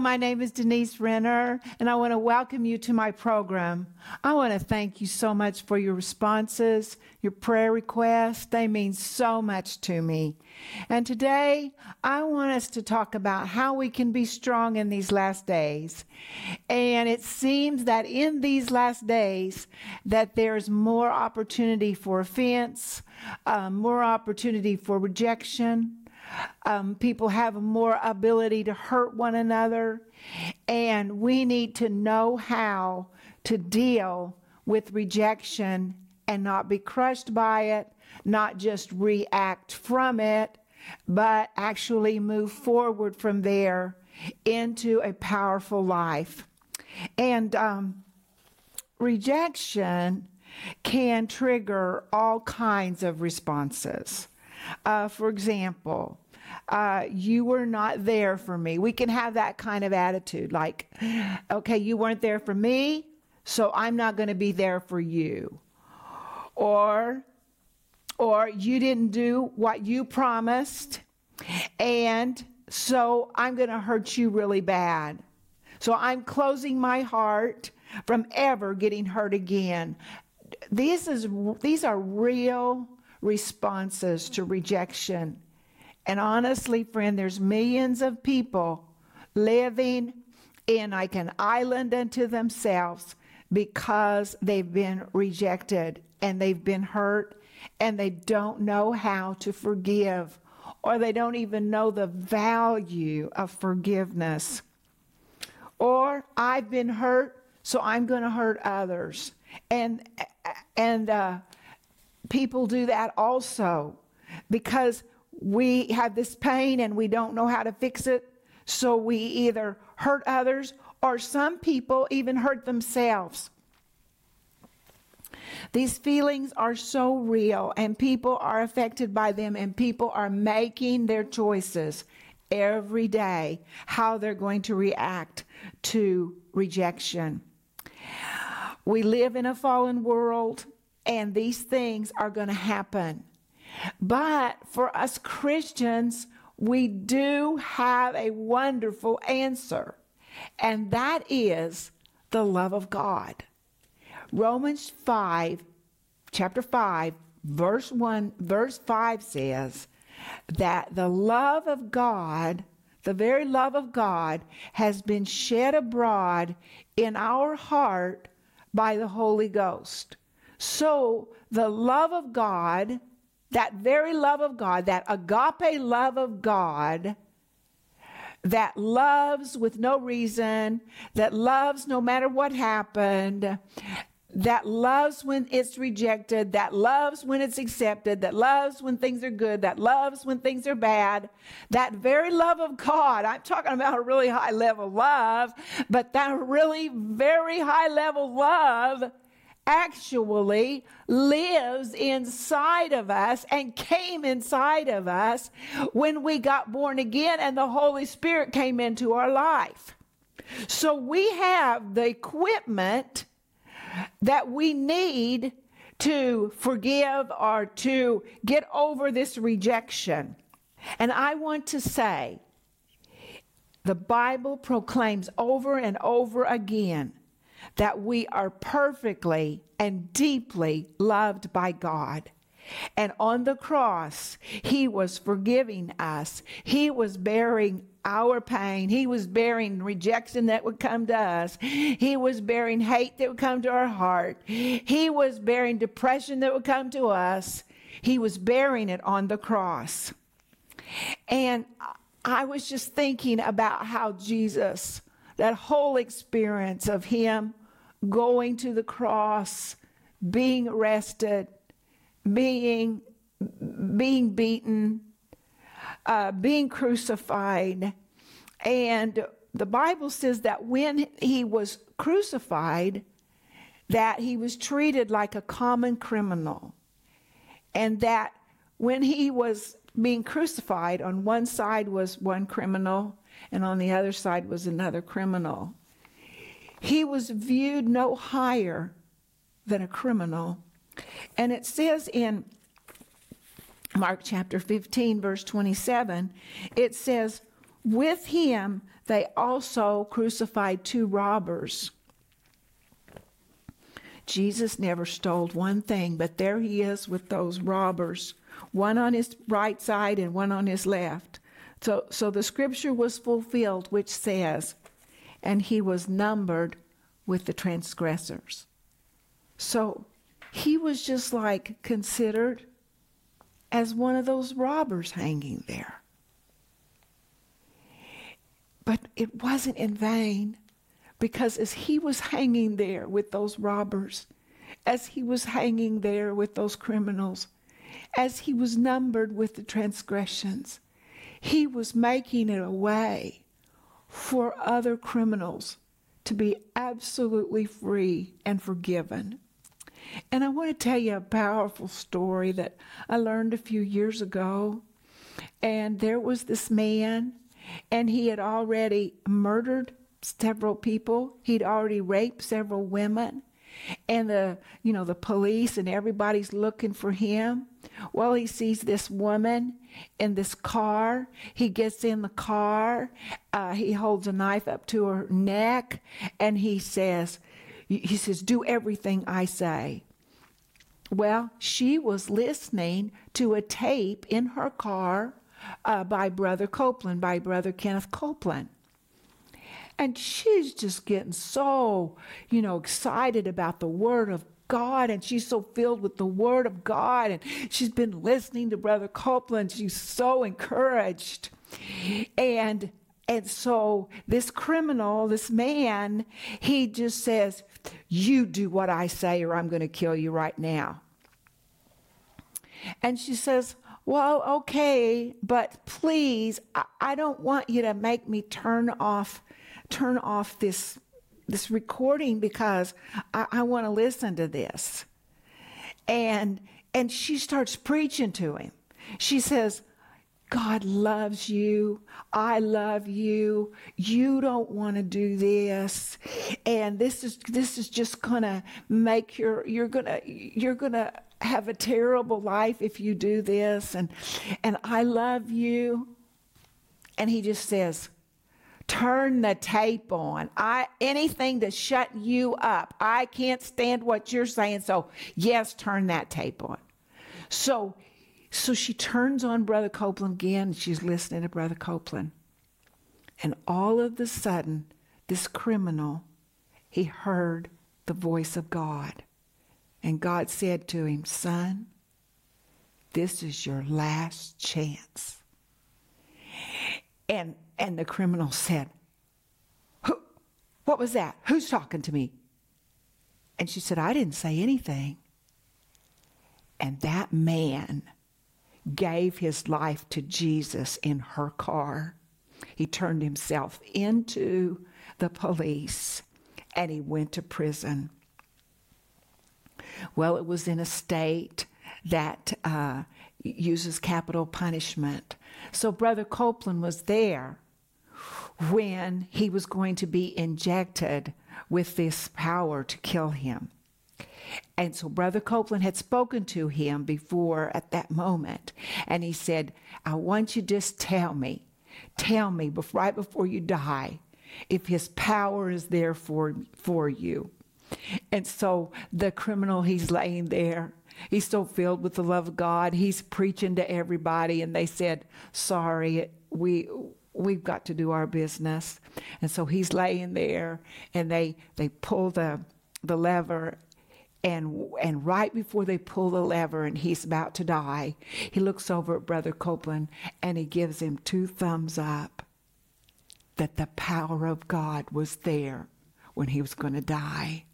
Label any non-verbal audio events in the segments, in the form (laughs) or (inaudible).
My name is Denise Renner, and I want to welcome you to my program. I want to thank you so much for your responses, your prayer requests. They mean so much to me. And today, I want us to talk about how we can be strong in these last days. And it seems that in these last days, that there's more opportunity for offense, uh, more opportunity for rejection, um, people have more ability to hurt one another, and we need to know how to deal with rejection and not be crushed by it, not just react from it, but actually move forward from there into a powerful life. And um, rejection can trigger all kinds of responses. Uh, for example, uh, you were not there for me. We can have that kind of attitude like, okay, you weren't there for me, so I'm not going to be there for you. Or, or you didn't do what you promised, and so I'm going to hurt you really bad. So I'm closing my heart from ever getting hurt again. These, is, these are real responses to rejection. And honestly, friend, there's millions of people living in like an island unto themselves because they've been rejected and they've been hurt and they don't know how to forgive or they don't even know the value of forgiveness. Or I've been hurt, so I'm going to hurt others. And and uh, people do that also because we have this pain and we don't know how to fix it. So we either hurt others or some people even hurt themselves. These feelings are so real and people are affected by them and people are making their choices every day how they're going to react to rejection. We live in a fallen world and these things are going to happen. But for us Christians, we do have a wonderful answer, and that is the love of God. Romans 5, chapter 5, verse 1, verse 5 says that the love of God, the very love of God, has been shed abroad in our heart by the Holy Ghost. So the love of God, that very love of God, that agape love of God, that loves with no reason, that loves no matter what happened, that loves when it's rejected, that loves when it's accepted, that loves when things are good, that loves when things are bad. That very love of God, I'm talking about a really high level love, but that really very high level love actually lives inside of us and came inside of us when we got born again and the Holy Spirit came into our life. So we have the equipment that we need to forgive or to get over this rejection. And I want to say, the Bible proclaims over and over again that we are perfectly and deeply loved by God. And on the cross, He was forgiving us. He was bearing our pain. He was bearing rejection that would come to us. He was bearing hate that would come to our heart. He was bearing depression that would come to us. He was bearing it on the cross. And I was just thinking about how Jesus, that whole experience of Him going to the cross, being arrested, being being beaten, uh, being crucified, and the Bible says that when he was crucified, that he was treated like a common criminal, and that when he was being crucified, on one side was one criminal, and on the other side was another criminal. He was viewed no higher than a criminal. And it says in Mark chapter 15, verse 27, it says, with him they also crucified two robbers. Jesus never stole one thing, but there he is with those robbers, one on his right side and one on his left. So, so the scripture was fulfilled, which says, and he was numbered with the transgressors. So he was just like considered as one of those robbers hanging there. But it wasn't in vain because as he was hanging there with those robbers, as he was hanging there with those criminals, as he was numbered with the transgressions, he was making it a way for other criminals to be absolutely free and forgiven. And I want to tell you a powerful story that I learned a few years ago. And there was this man, and he had already murdered several people, he'd already raped several women. And the, you know, the police and everybody's looking for him. Well, he sees this woman in this car. He gets in the car. Uh, he holds a knife up to her neck, and he says, "He says, do everything I say." Well, she was listening to a tape in her car uh, by Brother Copeland, by Brother Kenneth Copeland. And she's just getting so, you know, excited about the Word of God and she's so filled with the Word of God and she's been listening to Brother Copeland. She's so encouraged. And and so this criminal, this man, he just says, You do what I say, or I'm going to kill you right now. And she says, Well, okay, but please, I, I don't want you to make me turn off turn off this this recording because I, I want to listen to this. And and she starts preaching to him. She says, God loves you. I love you. You don't want to do this. And this is this is just going to make your you're going to you're going to have a terrible life if you do this and and I love you. And he just says, turn the tape on. I anything to shut you up. I can't stand what you're saying. So yes, turn that tape on. So so she turns on Brother Copeland again. She's listening to Brother Copeland. And all of a sudden, this criminal, he heard the voice of God. And God said to him, Son, this is your last chance. And and the criminal said, Who, What was that? Who's talking to me? And she said, I didn't say anything. And that man gave his life to Jesus in her car. He turned himself into the police and he went to prison. Well, it was in a state that uh, uses capital punishment. So Brother Copeland was there when he was going to be injected with this power to kill him. And so Brother Copeland had spoken to him before at that moment. And he said, I want you just tell me, tell me before, right before you die, if his power is there for, for you. And so the criminal, he's laying there. He's so filled with the love of God. He's preaching to everybody. And they said, Sorry, we we've got to do our business. And so he's laying there and they they pull the the lever and and right before they pull the lever and he's about to die, he looks over at Brother Copeland and he gives him two thumbs up that the power of God was there when he was going to die.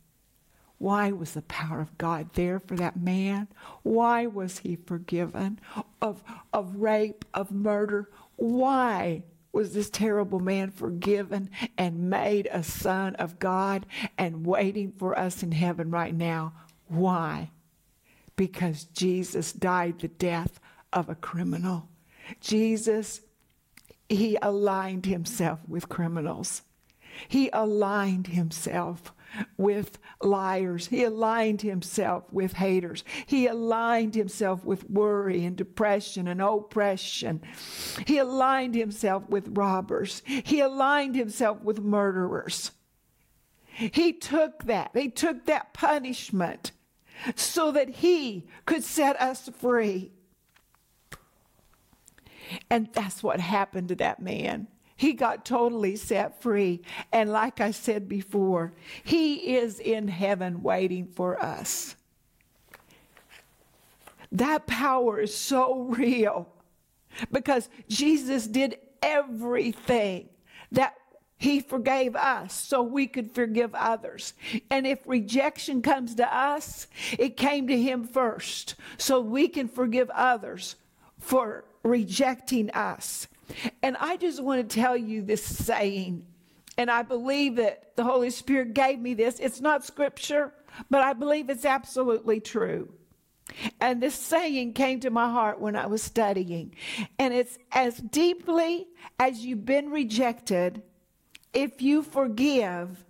Why was the power of God there for that man? Why was he forgiven of, of rape, of murder? Why was this terrible man forgiven and made a son of God and waiting for us in heaven right now. Why? Because Jesus died the death of a criminal. Jesus, he aligned himself with criminals. He aligned himself with liars. He aligned himself with haters. He aligned himself with worry and depression and oppression. He aligned himself with robbers. He aligned himself with murderers. He took that. He took that punishment so that he could set us free. And that's what happened to that man. He got totally set free. And like I said before, he is in heaven waiting for us. That power is so (laughs) real because Jesus did everything that he forgave us so we could forgive others. And if rejection comes to us, it came to him first so we can forgive others for rejecting us. And I just want to tell you this saying, and I believe that the Holy Spirit gave me this. It's not scripture, but I believe it's absolutely true. And this saying came to my heart when I was studying. And it's as deeply as you've been rejected, if you forgive,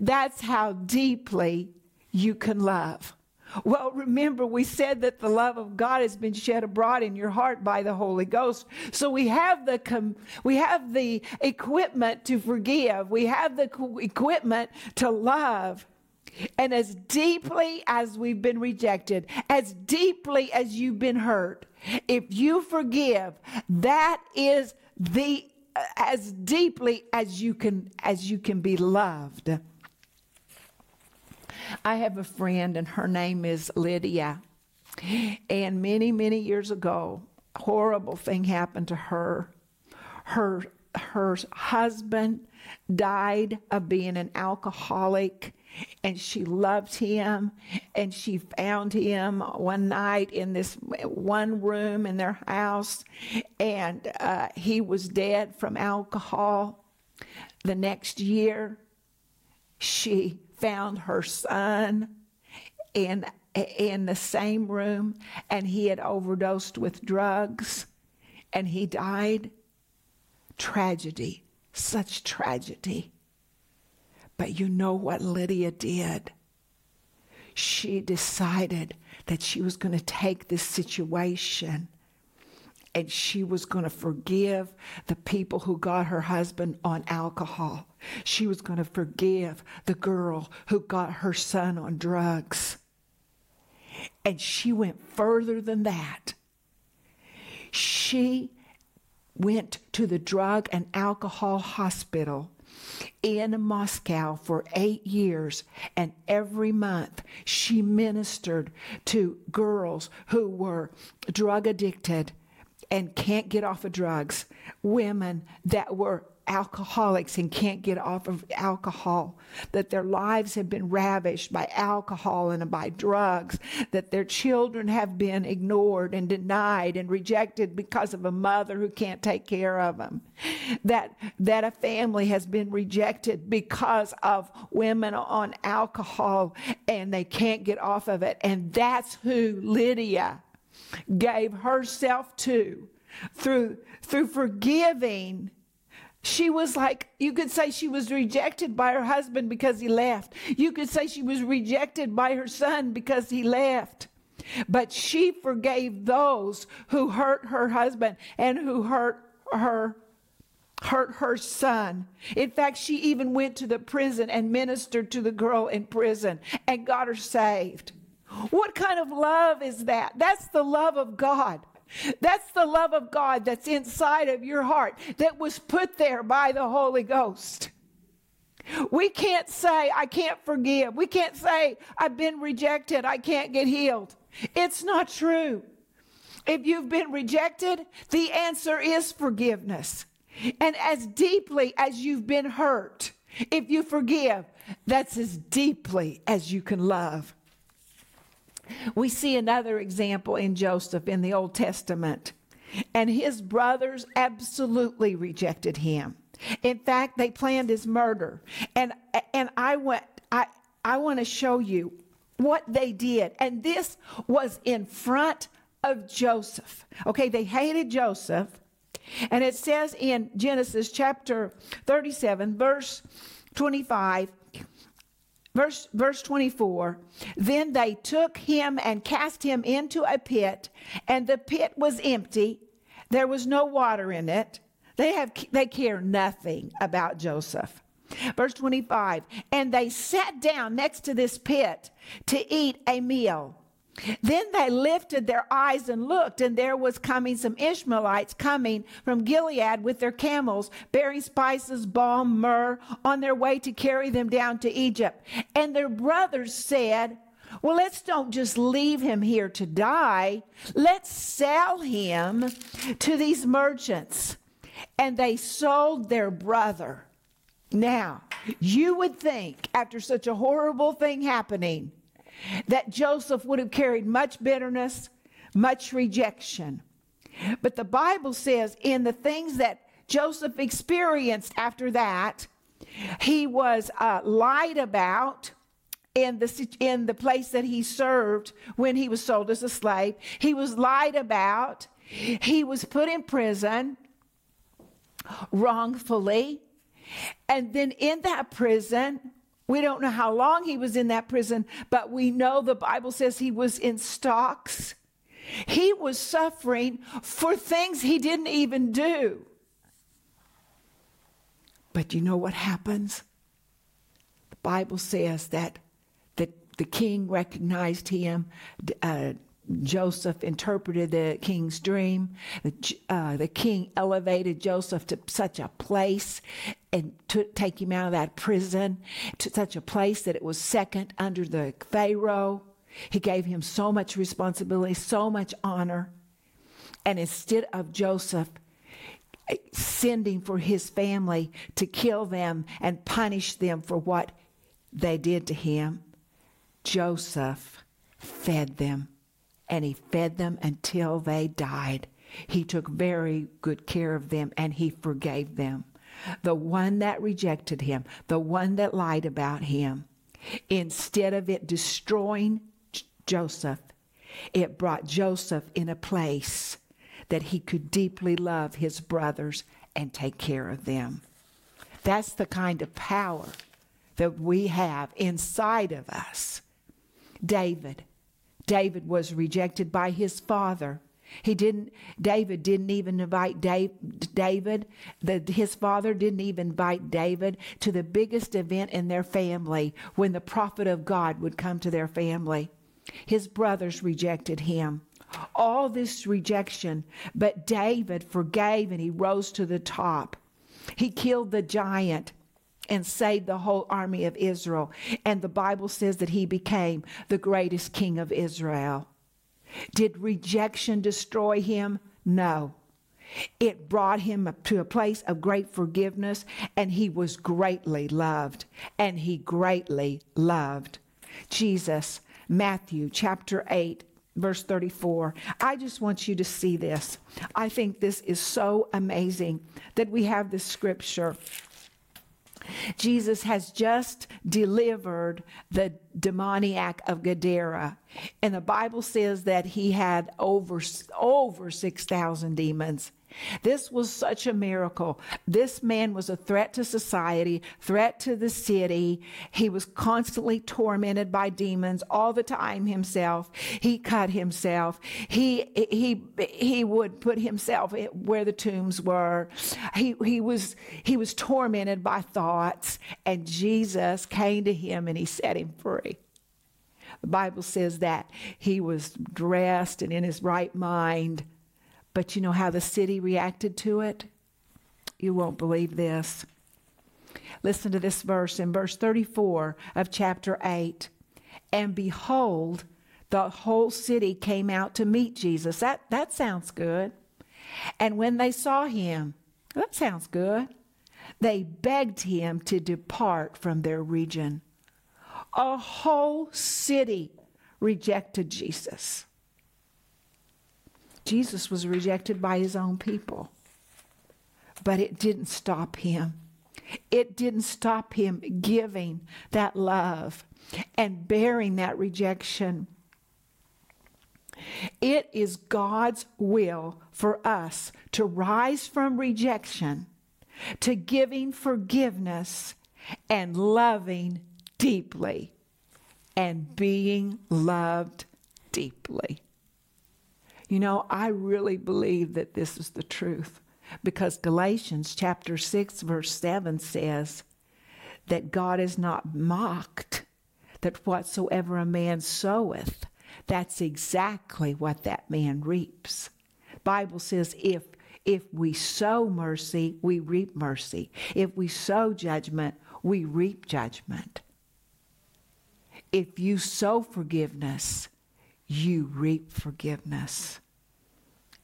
that's how deeply you can love. Well, remember, we said that the love of God has been shed abroad in your heart by the Holy Ghost. So we have the com- we have the equipment to forgive. We have the co- equipment to love. And as deeply as we've been rejected, as deeply as you've been hurt, if you forgive, that is the as deeply as you can as you can be loved. I have a friend, and her name is Lydia. And many, many years ago, a horrible thing happened to her. Her her husband died of being an alcoholic and she loved him and she found him one night in this one room in their house and uh, he was dead from alcohol the next year she found her son in in the same room and he had overdosed with drugs and he died. Tragedy such tragedy. But you know what Lydia did? She decided that she was going to take this situation and she was going to forgive the people who got her husband on alcohol. She was going to forgive the girl who got her son on drugs. And she went further than that. She went to the drug and alcohol hospital in Moscow for eight years, and every month she ministered to girls who were drug addicted and can't get off of drugs, women that were alcoholics and can't get off of alcohol, that their lives have been ravished by alcohol and by drugs, that their children have been ignored and denied and rejected because of a mother who can't take care of them, that, that a family has been rejected because of women on alcohol and they can't get off of it. And that's who Lydia gave herself to through through forgiving she was like you could say she was rejected by her husband because he left you could say she was rejected by her son because he left but she forgave those who hurt her husband and who hurt her hurt her son. In fact, she even went to the prison and ministered to the girl in prison and got her saved. What kind of love is that? That's the love of God. That's the love of God that's inside of your heart that was put there by the Holy Ghost. We can't say, I can't forgive. We can't say, I've been rejected. I can't get healed. It's not true. If you've been rejected, the answer is forgiveness. And as deeply as you've been hurt, if you forgive, that's as deeply as you can love. We see another example in Joseph in the Old Testament. And his brothers absolutely rejected him. In fact, they planned his murder. And and I went I I want to show you what they did. And this was in front of Joseph. Okay, they hated Joseph. And it says in Genesis chapter 37 verse 25 Verse, verse 24 Then they took him and cast him into a pit, and the pit was empty. There was no water in it. They, have, they care nothing about Joseph. Verse 25 And they sat down next to this pit to eat a meal. Then they lifted their eyes and looked, and there was coming some Ishmaelites coming from Gilead with their camels, bearing spices, balm, myrrh, on their way to carry them down to Egypt. And their brothers said, Well, let's don't just leave him here to die. Let's sell him to these merchants. And they sold their brother. Now, you would think after such a horrible thing happening, that Joseph would have carried much bitterness, much rejection. But the Bible says in the things that Joseph experienced after that, he was uh, lied about in the in the place that he served when he was sold as a slave. He was lied about. He was put in prison wrongfully. And then in that prison, we don't know how long he was in that prison, but we know the Bible says he was in stocks. He was suffering for things he didn't even do. But you know what happens? The Bible says that the, the king recognized him. Uh, Joseph interpreted the king's dream. The, uh, the, king elevated Joseph to such a place and took, take him out of that prison to such a place that it was second under the Pharaoh. He gave him so much responsibility, so much honor. And instead of Joseph eh, sending for his family to kill them and punish them for what they did to him, Joseph fed them and he fed them until they died. He took very good care of them and he forgave them. The one that rejected him, the one that lied about him, instead of it destroying Joseph, it brought Joseph in a place that he could deeply love his brothers and take care of them. That's the kind of power that we have inside of us. David David was rejected by his father. He didn't, David didn't even invite Dave, David, the, his father didn't even invite David to the biggest event in their family when the prophet of God would come to their family. His brothers rejected him. All this rejection, but David forgave and he rose to the top. He killed the giant and saved the whole army of Israel. And the Bible says that he became the greatest king of Israel. Did rejection destroy him? No. It brought him to a place of great forgiveness, and he was greatly loved. And he greatly loved Jesus. Matthew chapter 8, verse 34. I just want you to see this. I think this is so amazing that we have this scripture Jesus has just delivered the demoniac of Gadara. And the Bible says that he had over, over 6,000 demons. This was such a miracle. This man was a threat to society, threat to the city. He was constantly tormented by demons all the time himself. He cut himself. He he he would put himself where the tombs were. He he was he was tormented by thoughts and Jesus came to him and he set him free. The Bible says that he was dressed and in his right mind but you know how the city reacted to it? You won't believe this. Listen to this verse in verse 34 of chapter 8. And behold, the whole city came out to meet Jesus. That, that sounds good. And when they saw him, that sounds good, they begged him to depart from their region. A whole city rejected Jesus. Jesus was rejected by his own people. But it didn't stop him. It didn't stop him giving that love and bearing that rejection. It is God's will for us to rise from rejection to giving forgiveness and loving deeply and being loved deeply. You know, I really believe that this is the truth because Galatians chapter 6, verse 7 says that God is not mocked, that whatsoever a man soweth, that's exactly what that man reaps. Bible says if if we sow mercy, we reap mercy. If we sow judgment, we reap judgment. If you sow forgiveness, you reap forgiveness.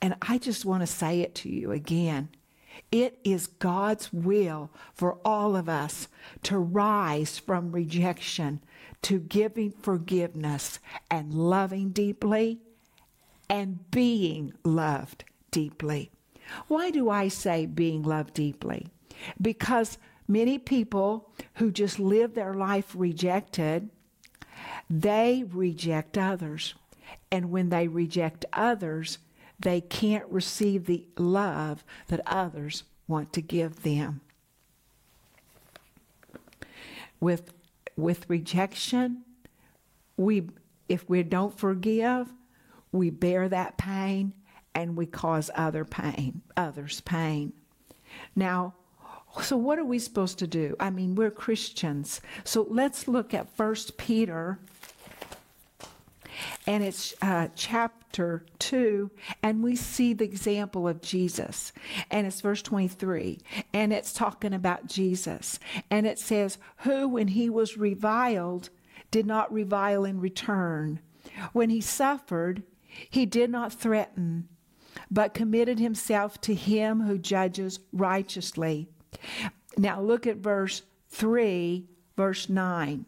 And I just want to say it to you again. It is God's will for all of us to rise from rejection to giving forgiveness and loving deeply and being loved deeply. Why do I say being loved deeply? Because many people who just live their life rejected, they reject others. And when they reject others, they can't receive the love that others want to give them. With, with rejection, we, if we don't forgive, we bear that pain and we cause other pain, others pain. Now, so what are we supposed to do? I mean, we're Christians. So let's look at First Peter and it's uh, chapter 2, and we see the example of Jesus. And it's verse 23, and it's talking about Jesus. And it says, Who, when he was reviled, did not revile in return. When he suffered, he did not threaten, but committed himself to him who judges righteously. Now look at verse 3, verse 9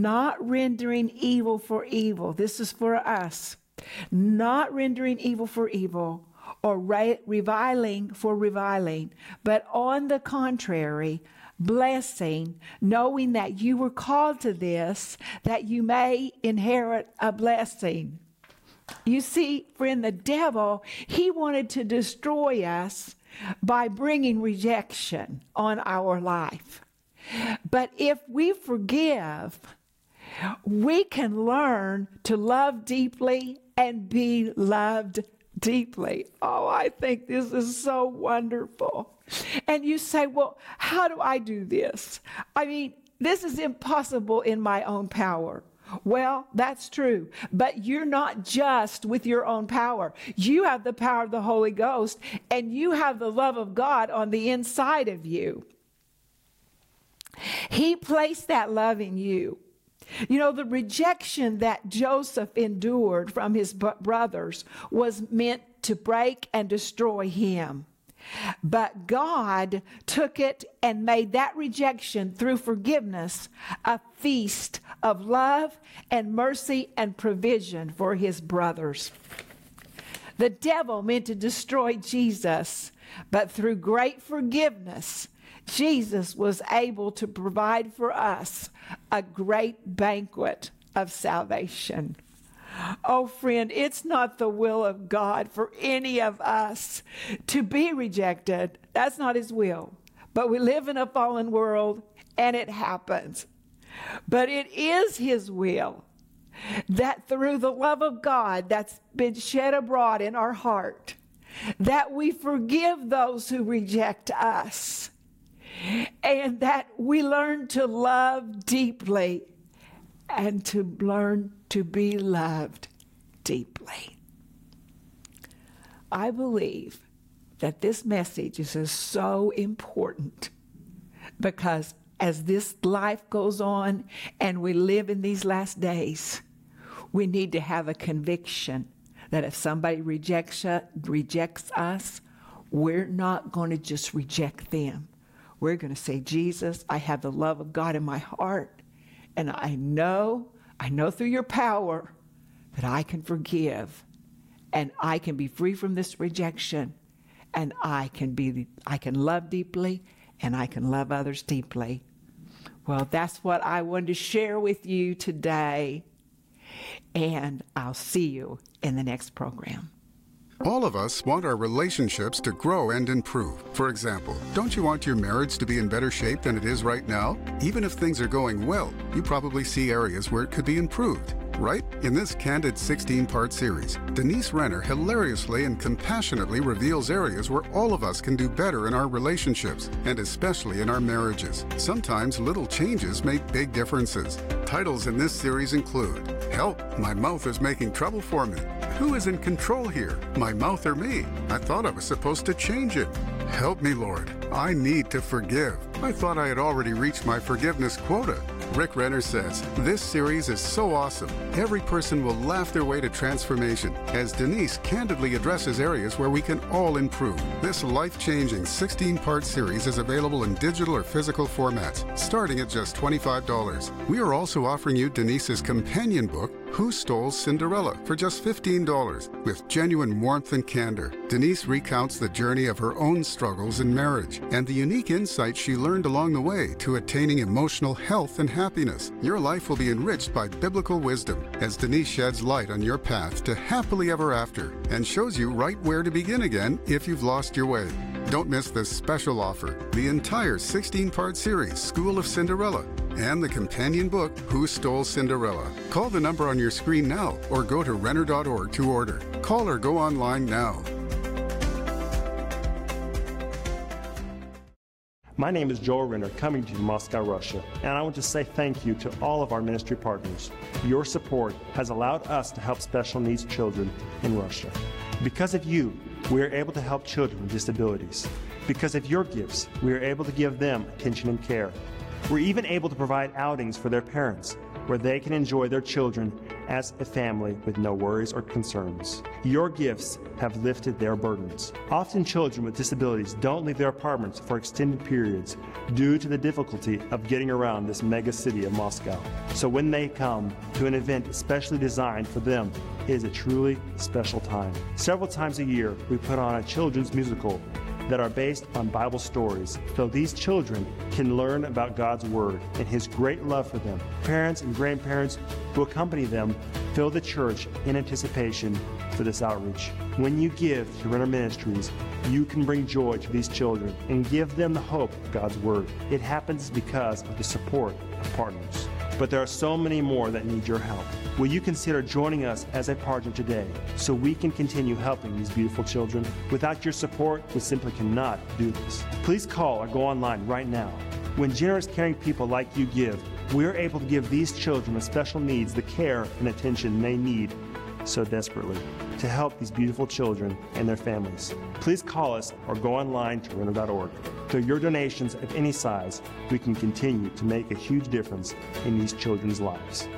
not rendering evil for evil. This is for us. Not rendering evil for evil or reviling for reviling, but on the contrary, blessing, knowing that you were called to this, that you may inherit a blessing. You see, friend, the devil, he wanted to destroy us by bringing rejection on our life. But if we forgive, we can learn to love deeply and be loved deeply. Oh, I think this is so wonderful. And you say, well, how do I do this? I mean, this is impossible in my own power. Well, that's true. But you're not just with your own power. You have the power of the Holy Ghost, and you have the love of God on the inside of you. He placed that love in you. You know, the rejection that Joseph endured from his brothers was meant to break and destroy him. But God took it and made that rejection through forgiveness a feast of love and mercy and provision for his brothers. The devil meant to destroy Jesus, but through great forgiveness, Jesus was able to provide for us a great banquet of salvation. Oh, friend, it's not the will of God for any of us to be rejected. That's not His will. But we live in a fallen world and it happens. But it is His will that through the love of God that's been shed abroad in our heart, that we forgive those who reject us and that we learn to love deeply and to learn to be loved deeply. I believe that this message is so important because as this life goes on and we live in these last days, we need to have a conviction that if somebody rejects, rejects us, we're not going to just reject them. We're going to say, Jesus, I have the love of God in my heart, and I know, I know through your power that I can forgive and I can be free from this rejection and I can be I can love deeply and I can love others deeply. Well, that's what I wanted to share with you today. And I'll see you in the next program. All of us want our relationships to grow and improve. For example, don't you want your marriage to be in better shape than it is right now? Even if things are going well, you probably see areas where it could be improved right? In this candid 16 part series, Denise Renner hilariously and compassionately reveals areas where all of us can do better in our relationships, and especially in our marriages. Sometimes little changes make big differences. Titles in this series include Help, my mouth is making trouble for me. Who is in control here, my mouth or me? I thought I was supposed to change it. Help me, Lord. I need to forgive. I thought I had already reached my forgiveness quota. Rick Renner says, This series is so awesome. Every person will laugh their way to transformation as Denise candidly addresses areas where we can all improve. This life changing 16 part series is available in digital or physical formats, starting at just $25. We are also offering you Denise's companion book, who Stole Cinderella for just $15 with genuine warmth and candor. Denise recounts the journey of her own struggles in marriage and the unique insights she learned along the way to attaining emotional health and happiness. Happiness, your life will be enriched by biblical wisdom as Denise sheds light on your path to happily ever after and shows you right where to begin again if you've lost your way. Don't miss this special offer the entire 16 part series, School of Cinderella, and the companion book, Who Stole Cinderella. Call the number on your screen now or go to Renner.org to order. Call or go online now. My name is Joel Renner, coming to you from Moscow, Russia, and I want to say thank you to all of our ministry partners. Your support has allowed us to help special needs children in Russia. Because of you, we are able to help children with disabilities. Because of your gifts, we are able to give them attention and care. We're even able to provide outings for their parents where they can enjoy their children as a family with no worries or concerns. Your gifts have lifted their burdens. Often, children with disabilities don't leave their apartments for extended periods due to the difficulty of getting around this mega city of Moscow. So, when they come to an event specially designed for them, it is a truly special time. Several times a year, we put on a children's musical that are based on Bible stories so these children can learn about God's Word and His great love for them. Parents and grandparents who accompany them fill the church in anticipation for this outreach. When you give to Renner Ministries, you can bring joy to these children and give them the hope of God's Word. It happens because of the support of partners. But there are so many more that need your help. Will you consider joining us as a partner today so we can continue helping these beautiful children? Without your support, we simply cannot do this. Please call or go online right now. When generous, caring people like you give, we are able to give these children with special needs the care and attention they need so desperately to help these beautiful children and their families. Please call us or go online to renner.org. Through your donations of any size, we can continue to make a huge difference in these children's lives.